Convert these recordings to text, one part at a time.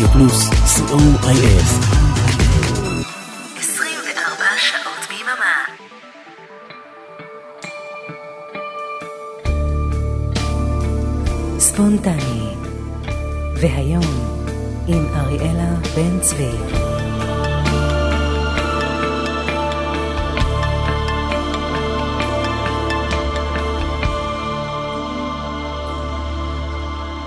רדיו פלוס, co.il. 24 שעות ביממה. ספונטני. והיום, עם אריאלה בן צבי.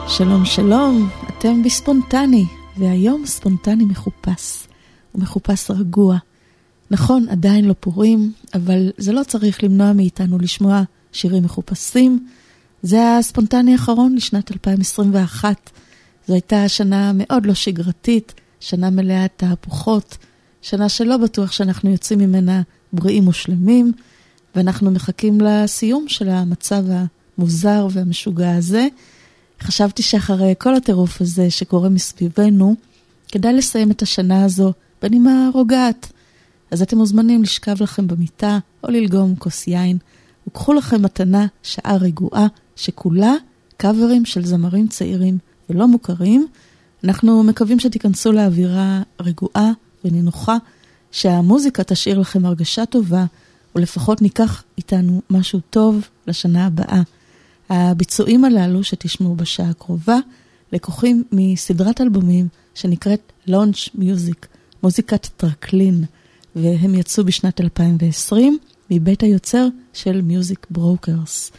שלום שלום, אתם בספונטני, והיום ספונטני מחופש, ומחופש רגוע. נכון, עדיין לא פורים, אבל זה לא צריך למנוע מאיתנו לשמוע שירים מחופשים. זה הספונטני האחרון לשנת 2021. זו הייתה שנה מאוד לא שגרתית, שנה מלאה תהפוכות, שנה שלא בטוח שאנחנו יוצאים ממנה בריאים ושלמים, ואנחנו מחכים לסיום של המצב המוזר והמשוגע הזה. חשבתי שאחרי כל הטירוף הזה שקורה מסביבנו, כדאי לסיים את השנה הזו בנימה רוגעת. אז אתם מוזמנים לשכב לכם במיטה או ללגום כוס יין, וקחו לכם מתנה שעה רגועה שכולה קאברים של זמרים צעירים ולא מוכרים. אנחנו מקווים שתיכנסו לאווירה רגועה ונינוחה, שהמוזיקה תשאיר לכם הרגשה טובה, ולפחות ניקח איתנו משהו טוב לשנה הבאה. הביצועים הללו שתשמעו בשעה הקרובה לקוחים מסדרת אלבומים שנקראת Launch Music, מוזיקת טרקלין, והם יצאו בשנת 2020 מבית היוצר של Music Brokers.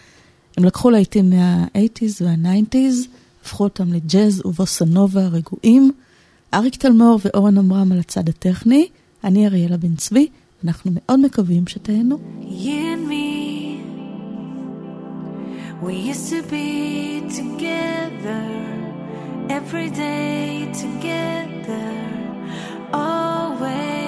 הם לקחו להיטים מה-80's וה-90's, הפכו אותם לג'אז ובוסנובה רגועים. אריק תלמור ואורן עמרם על הצד הטכני, אני אריאלה בן צבי, אנחנו מאוד מקווים שתהנו. We used to be together every day together always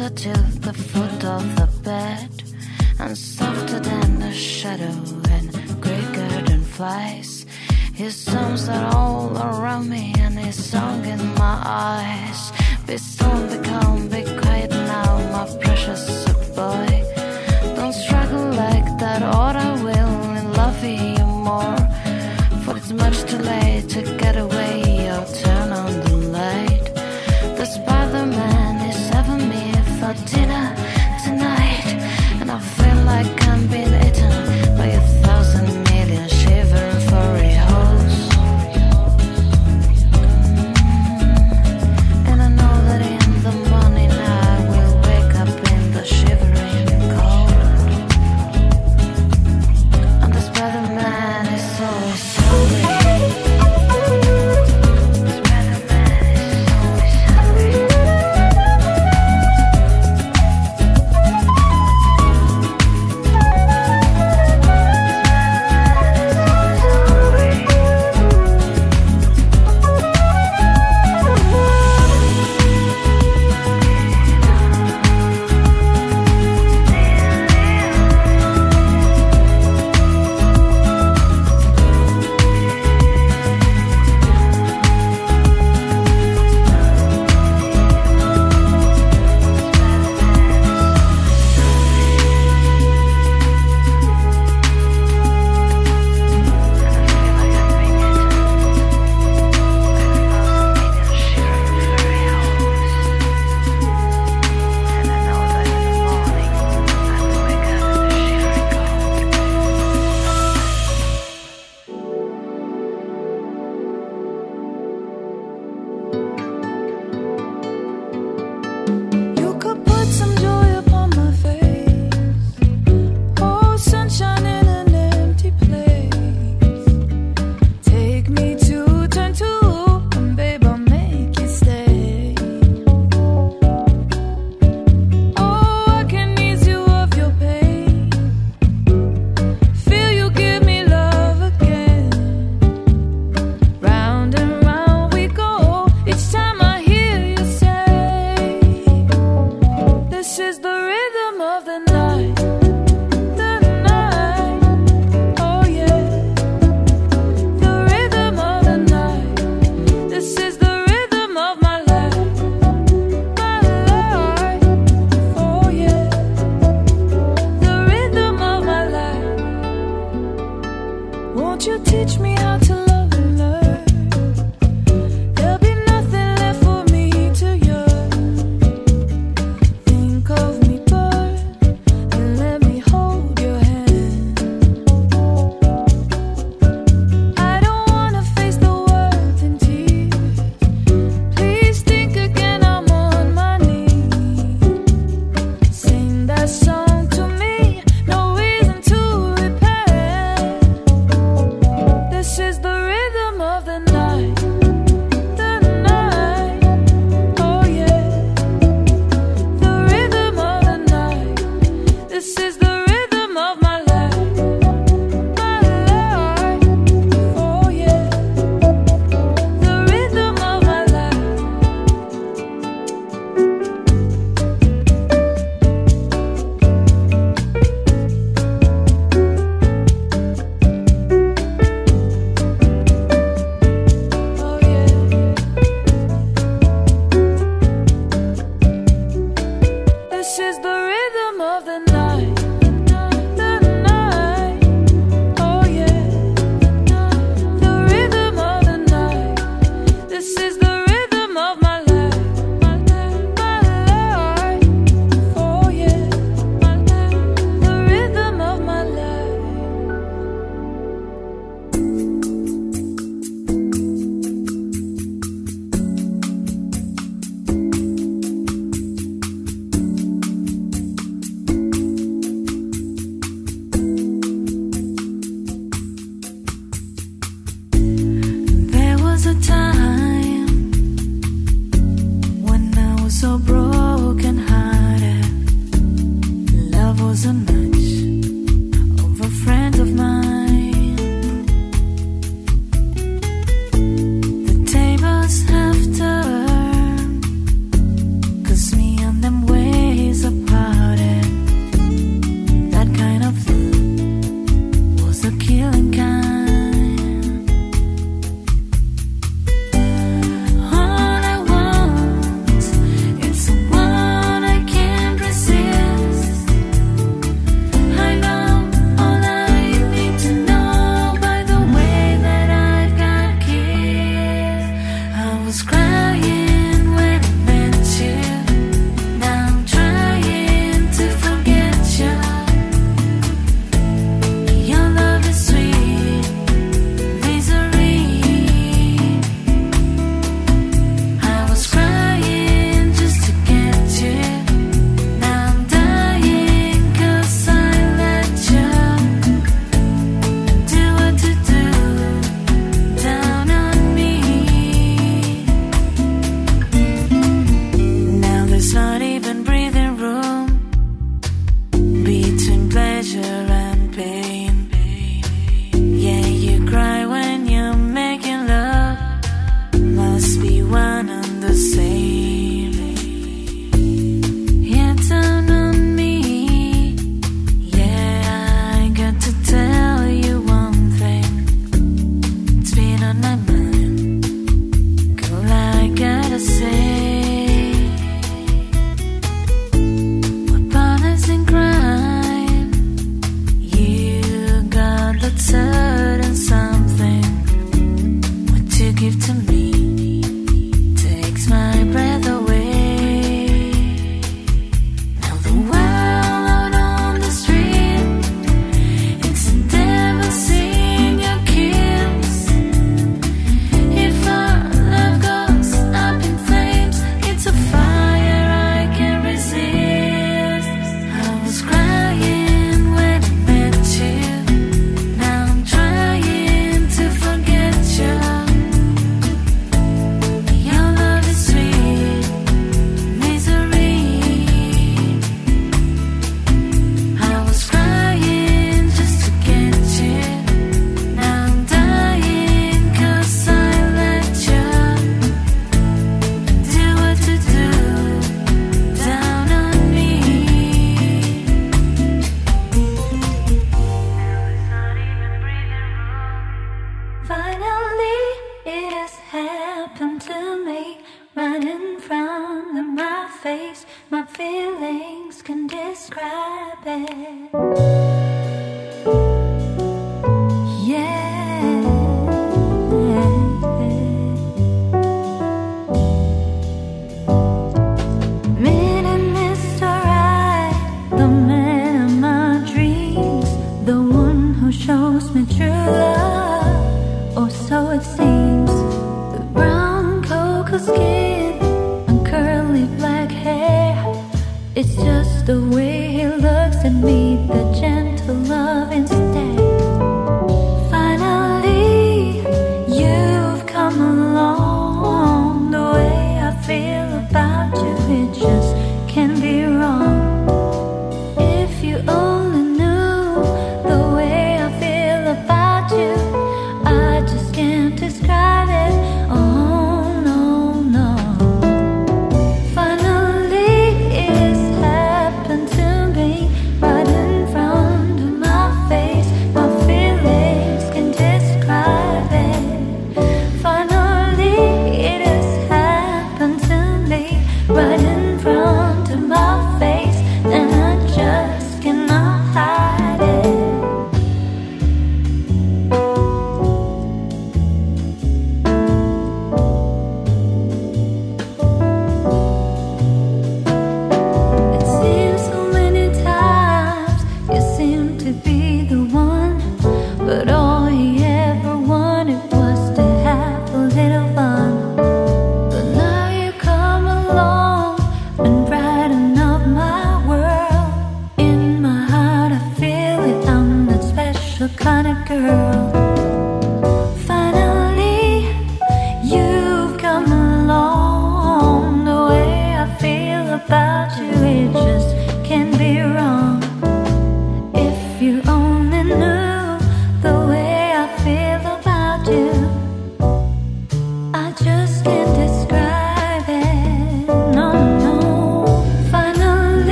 closer to the man of my dreams, the one who shows me true love, or oh, so it seems. The brown cocoa skin and curly black hair, it's just the way.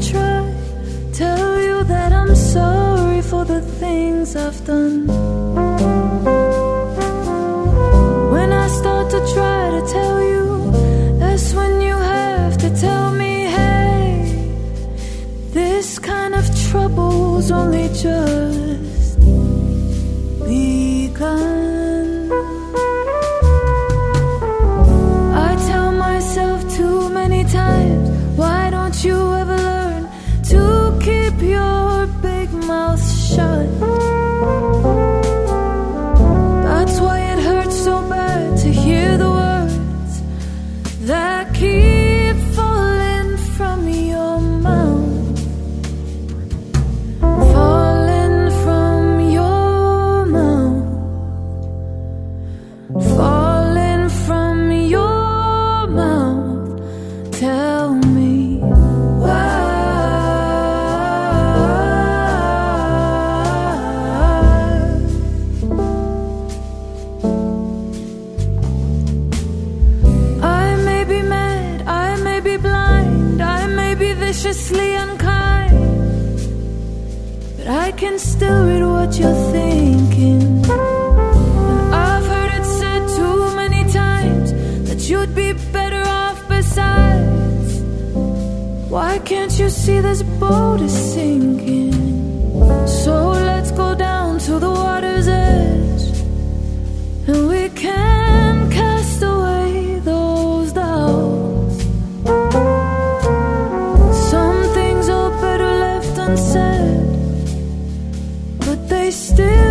try. Tell you that I'm sorry for the things I've done. When I start to try to tell you, that's when you have to tell me, hey, this kind of trouble's only just. see this boat is sinking. So let's go down to the water's edge. And we can cast away those doubts. Some things are better left unsaid, but they still.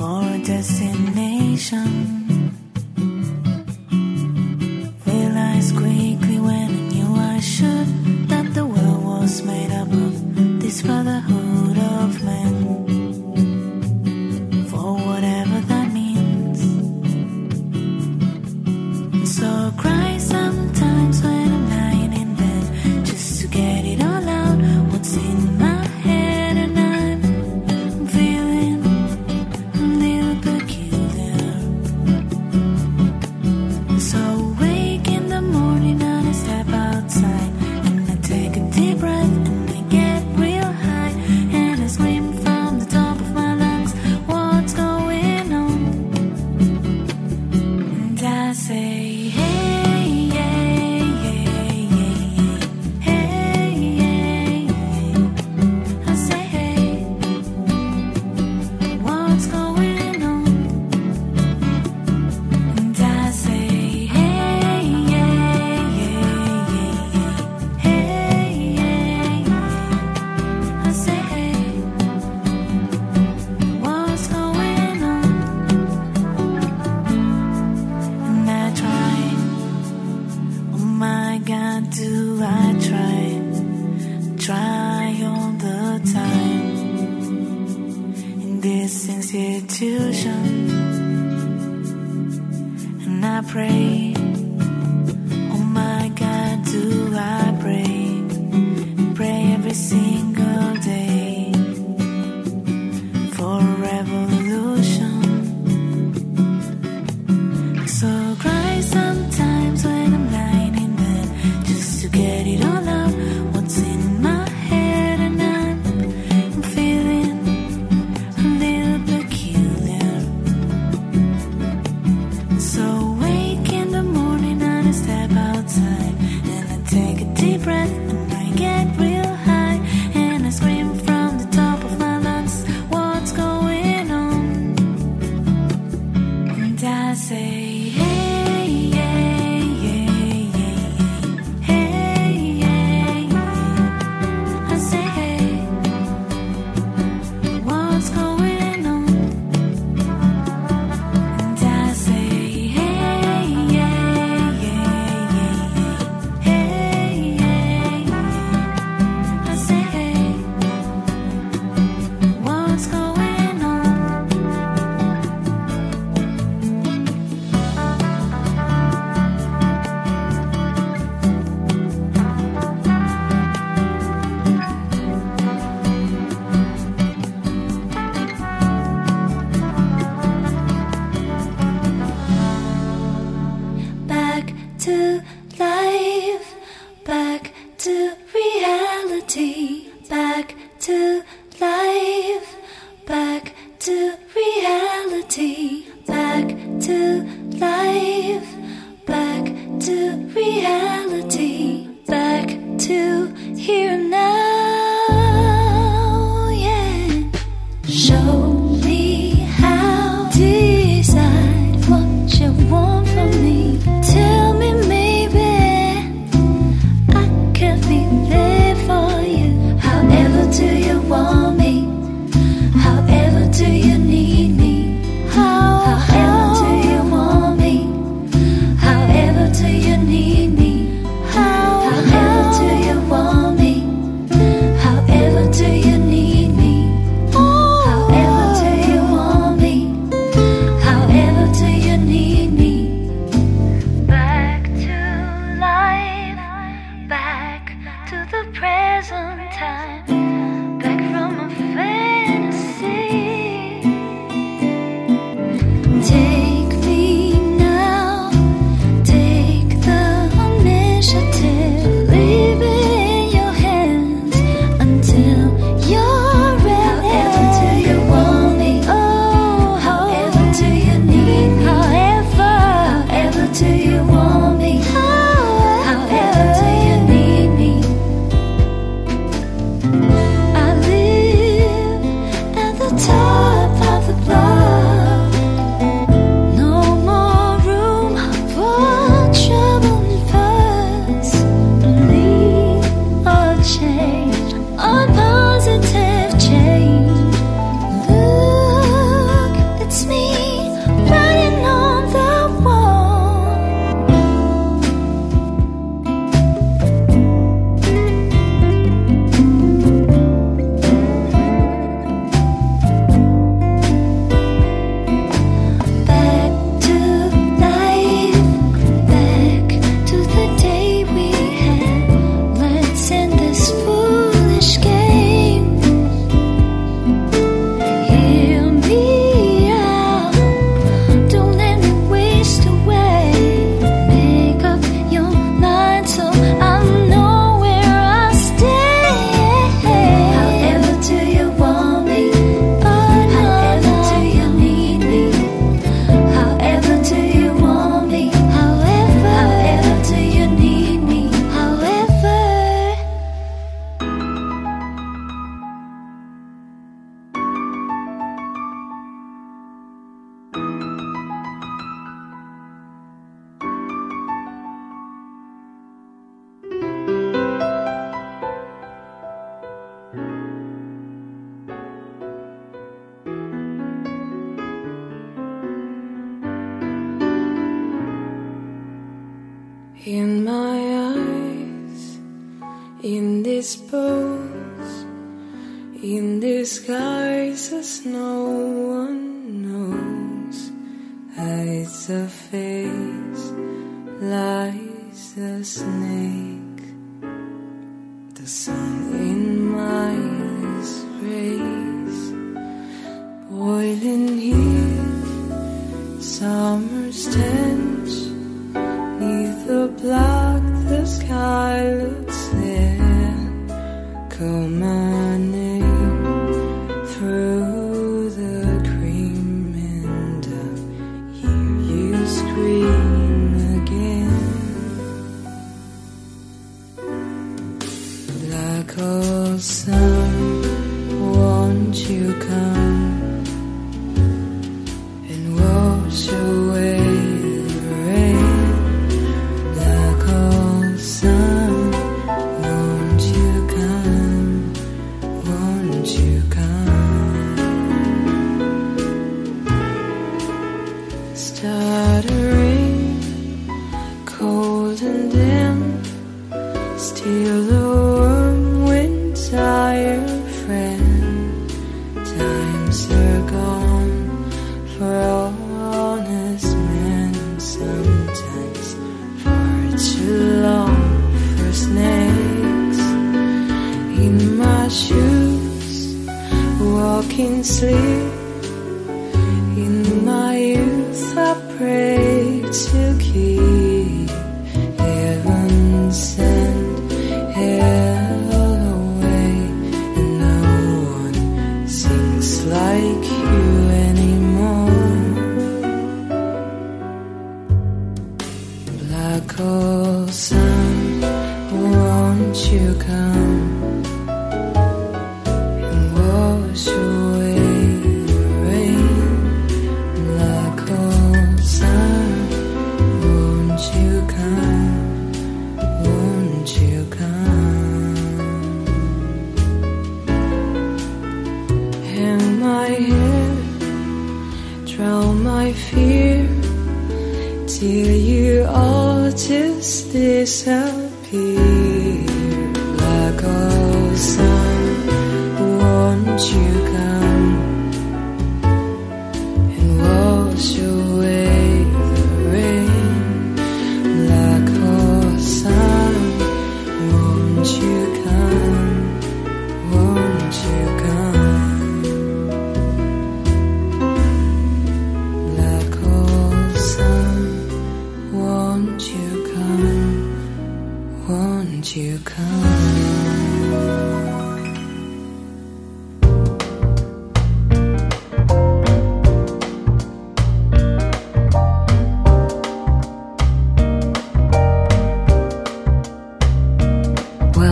for destination.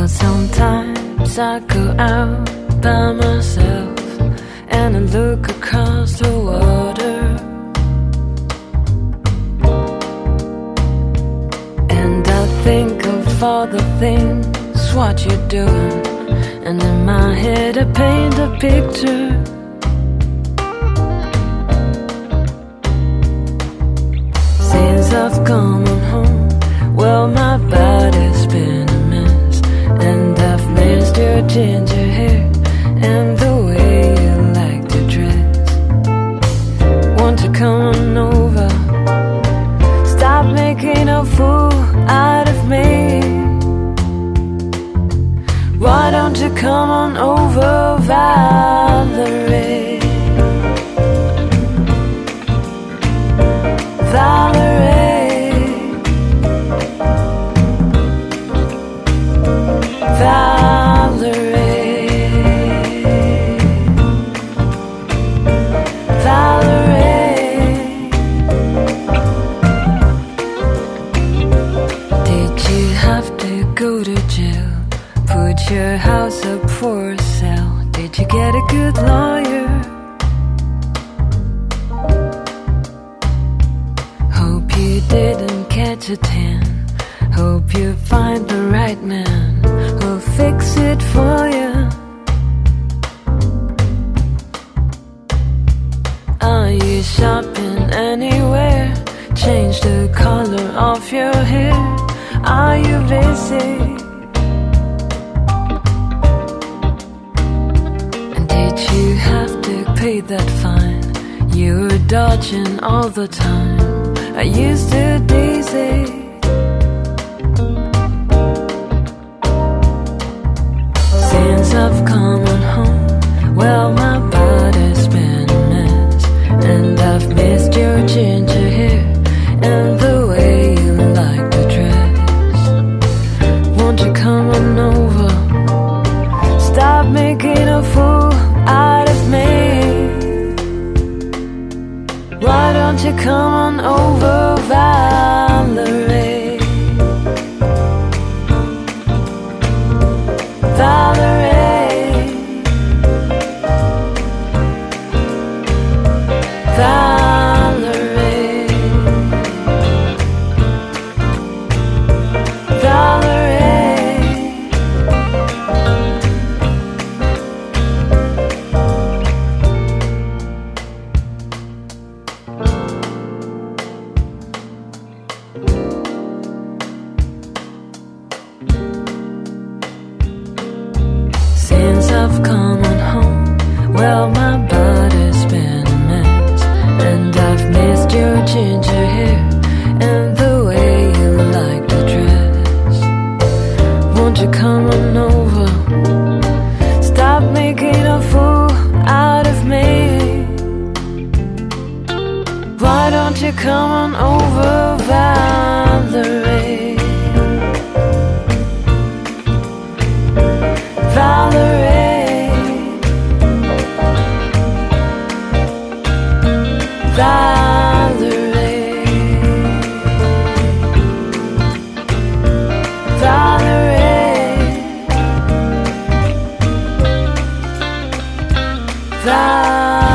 sometimes I go out by myself and I look across the water. And I think of all the things what you're doing, and in my head I paint a picture. Since I've come home, well, ginger hair and the way you like to dress. Want to come on over? Stop making a fool out of me. Why don't you come on over, Val? the time. I used to daisy Thou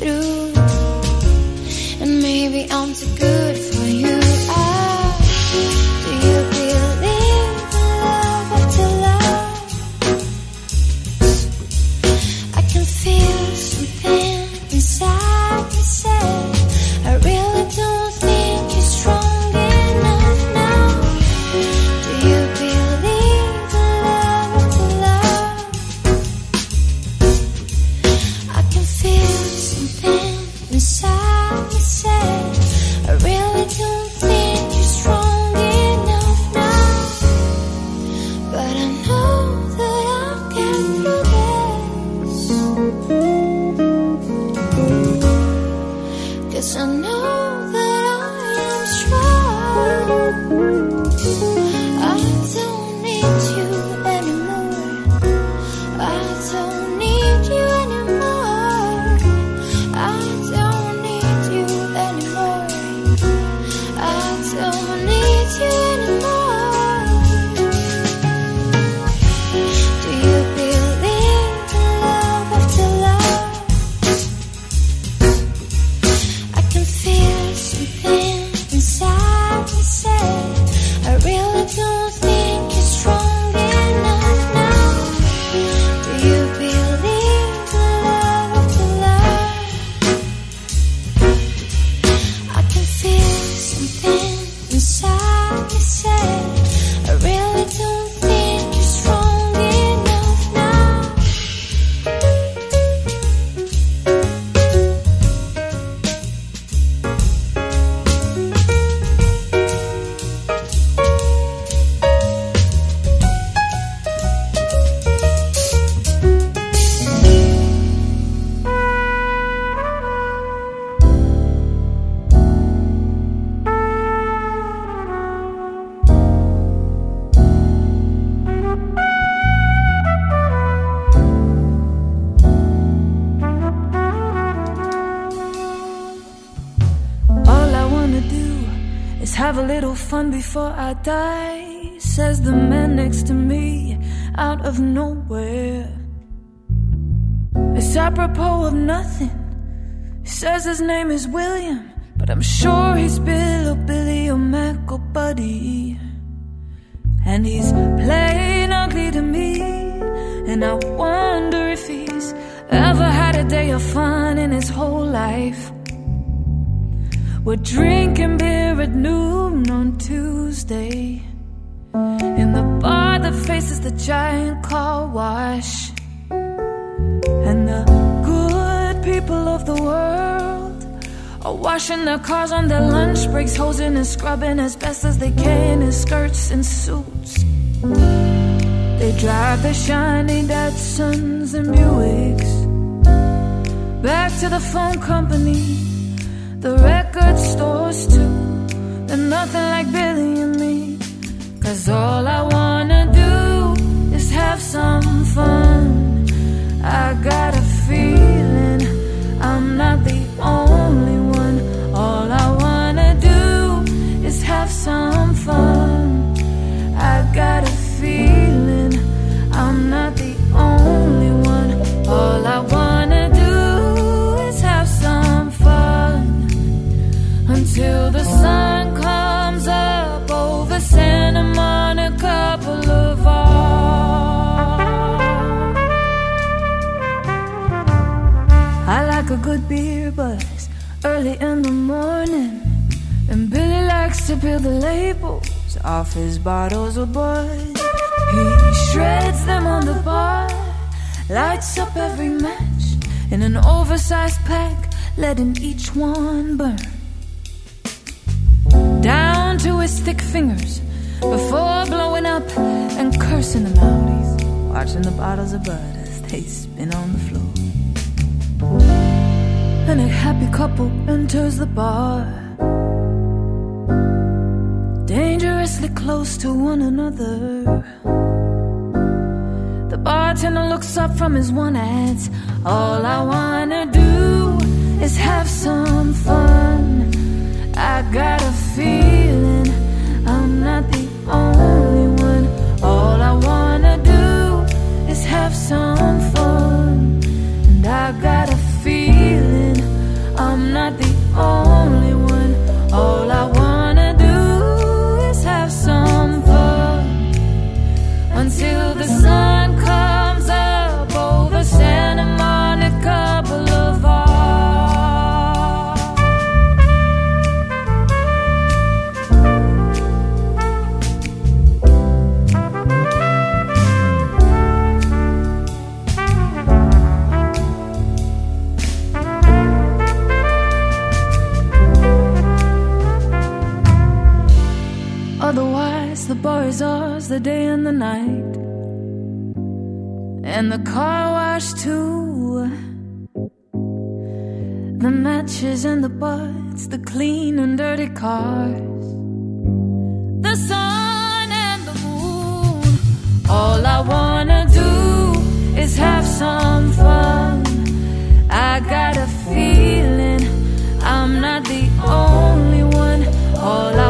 through, and maybe I'm too good. Die, says the man next to me out of nowhere. It's apropos of nothing. He says his name is William, but I'm sure he's Bill or Billy or Mac or Buddy. And he's plain ugly to me, and I wonder if he's ever had a day of fun in his whole life. We're drinking beer at noon on Tuesday in the bar that faces the giant car wash. And the good people of the world are washing their cars on their lunch breaks, hosing and scrubbing as best as they can in skirts and suits. They drive their shiny Datsuns and Buicks back to the phone company, the record stores too. They're nothing like Billy and me. Cause all I wanna do is have some fun. I got a bottles of bud. He shreds them on the bar, lights up every match in an oversized pack, letting each one burn down to his thick fingers before blowing up and cursing them out. Watching the bottles of bud as they spin on the floor. And a happy couple enters the bar, dangerously close to one another. The bartender looks up from his one ads. All I wanna do is have some fun. I got a feeling I'm not the only one. All I wanna do is have some fun. And I got a feeling I'm not the only one. All I Is ours the day and the night. And the car wash too. The matches and the butts, the clean and dirty cars. The sun and the moon. All I wanna do is have some fun. I got a feeling I'm not the only one. All I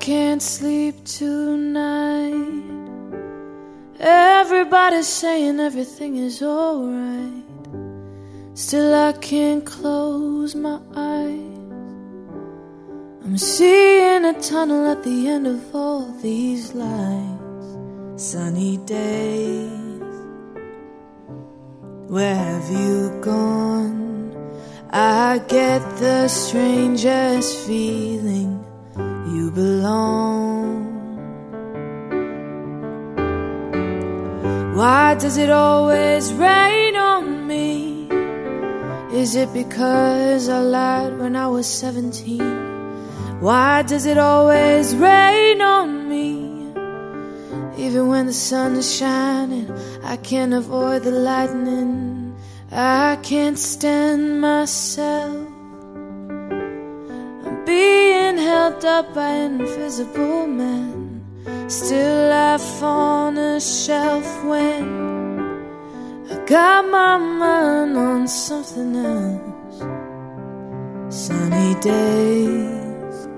can't sleep tonight. Everybody's saying everything is alright. Still, I can't close my eyes. I'm seeing a tunnel at the end of all these lights. Sunny days. Where have you gone? I get the strangest feeling you belong. Why does it always rain on me? Is it because I lied when I was 17? Why does it always rain on me? Even when the sun is shining, I can't avoid the lightning. I can't stand myself. Up by invisible men. Still life on a shelf when I got my mind on something else. Sunny days,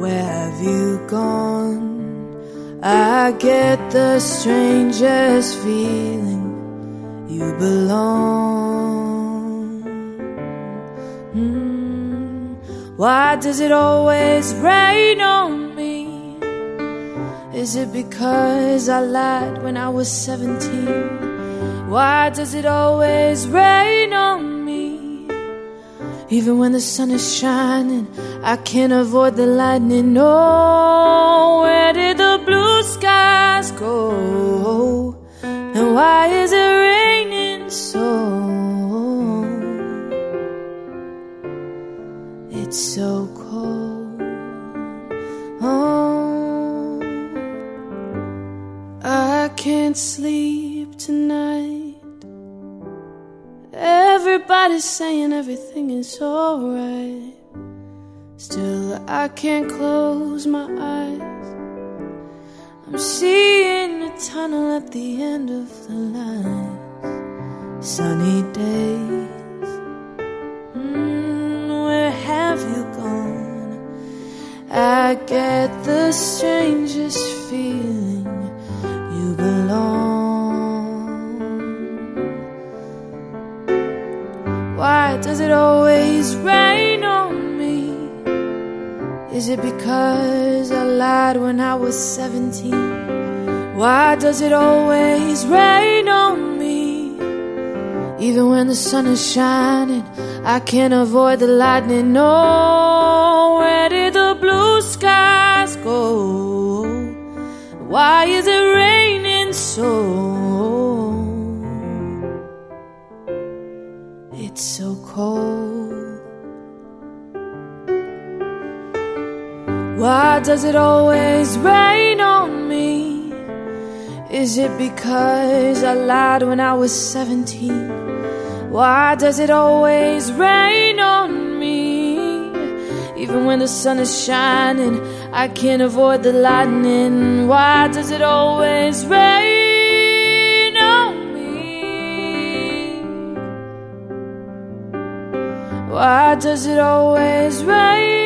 where have you gone? I get the strangest feeling you belong. Why does it always rain on me? Is it because I lied when I was 17? Why does it always rain on me? Even when the sun is shining, I can't avoid the lightning. No, where did the blue skies go? And why is it raining so? It's so cold. Oh, I can't sleep tonight. Everybody's saying everything is alright. Still, I can't close my eyes. I'm seeing a tunnel at the end of the line. Sunny days. Mm, have you gone? I get the strangest feeling you belong. Why does it always rain on me? Is it because I lied when I was 17? Why does it always rain on me? Even when the sun is shining, I can't avoid the lightning. No, where did the blue skies go? Why is it raining so? It's so cold. Why does it always rain on me? Is it because I lied when I was 17? Why does it always rain on me? Even when the sun is shining, I can't avoid the lightning. Why does it always rain on me? Why does it always rain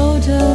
守着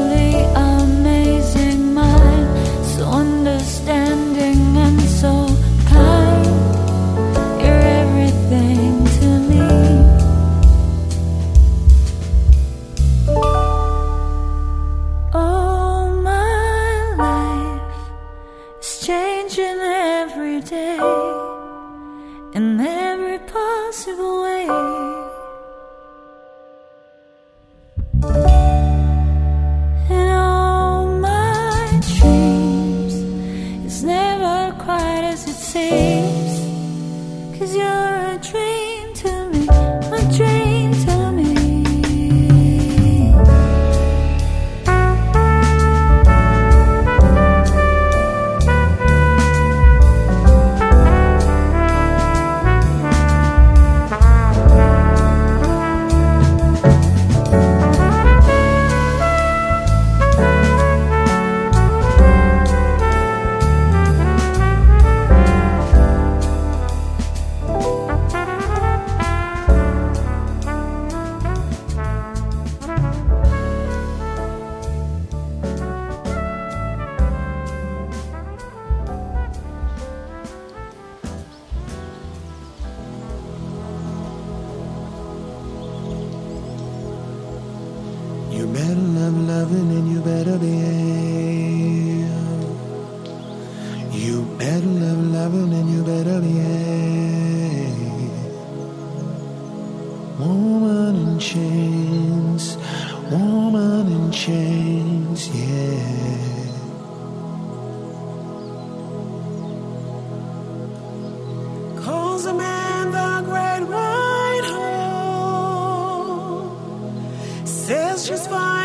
just fine.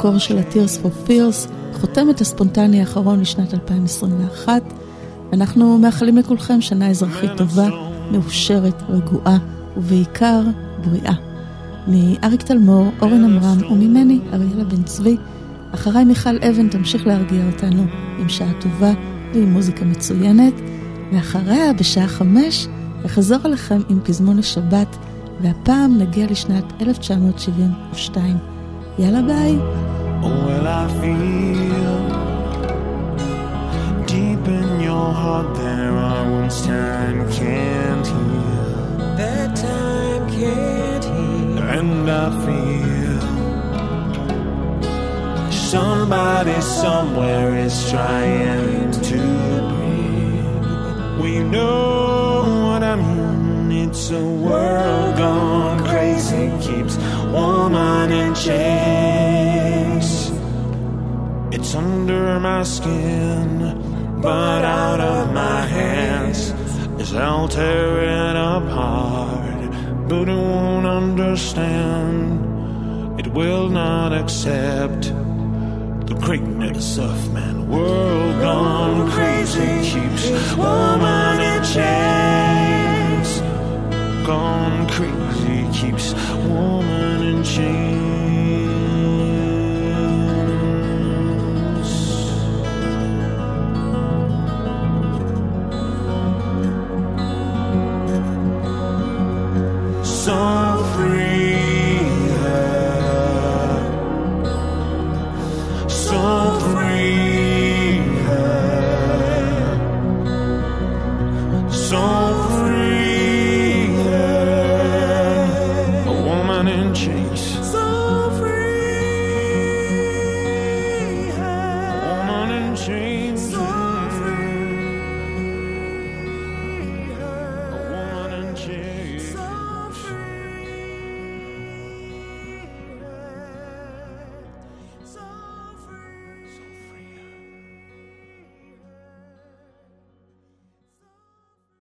המקור של ה-Tears for Fears, חותם את הספונטני האחרון לשנת 2021. אנחנו מאחלים לכולכם שנה אזרחית טובה, מאושרת, רגועה, ובעיקר בריאה. מאריק תלמור, אורן עמרם וממני, אריאלה בן צבי. אחריי מיכל אבן תמשיך להרגיע אותנו עם שעה טובה ועם מוזיקה מצוינת. ואחריה, בשעה חמש, אחזור אליכם עם פזמון השבת, והפעם נגיע לשנת 1972. יאללה ביי. Oh, well, I feel deep in your heart there are wounds time can't heal. That time can't heal. And I feel somebody somewhere is trying to breathe. We know what I mean. It's a world gone crazy, keeps woman in chains. It's under my skin, but out of my hands. It's all tearing apart, but it won't understand. It will not accept the greatness of man. World gone crazy keeps woman in chains. Gone crazy keeps woman in chains.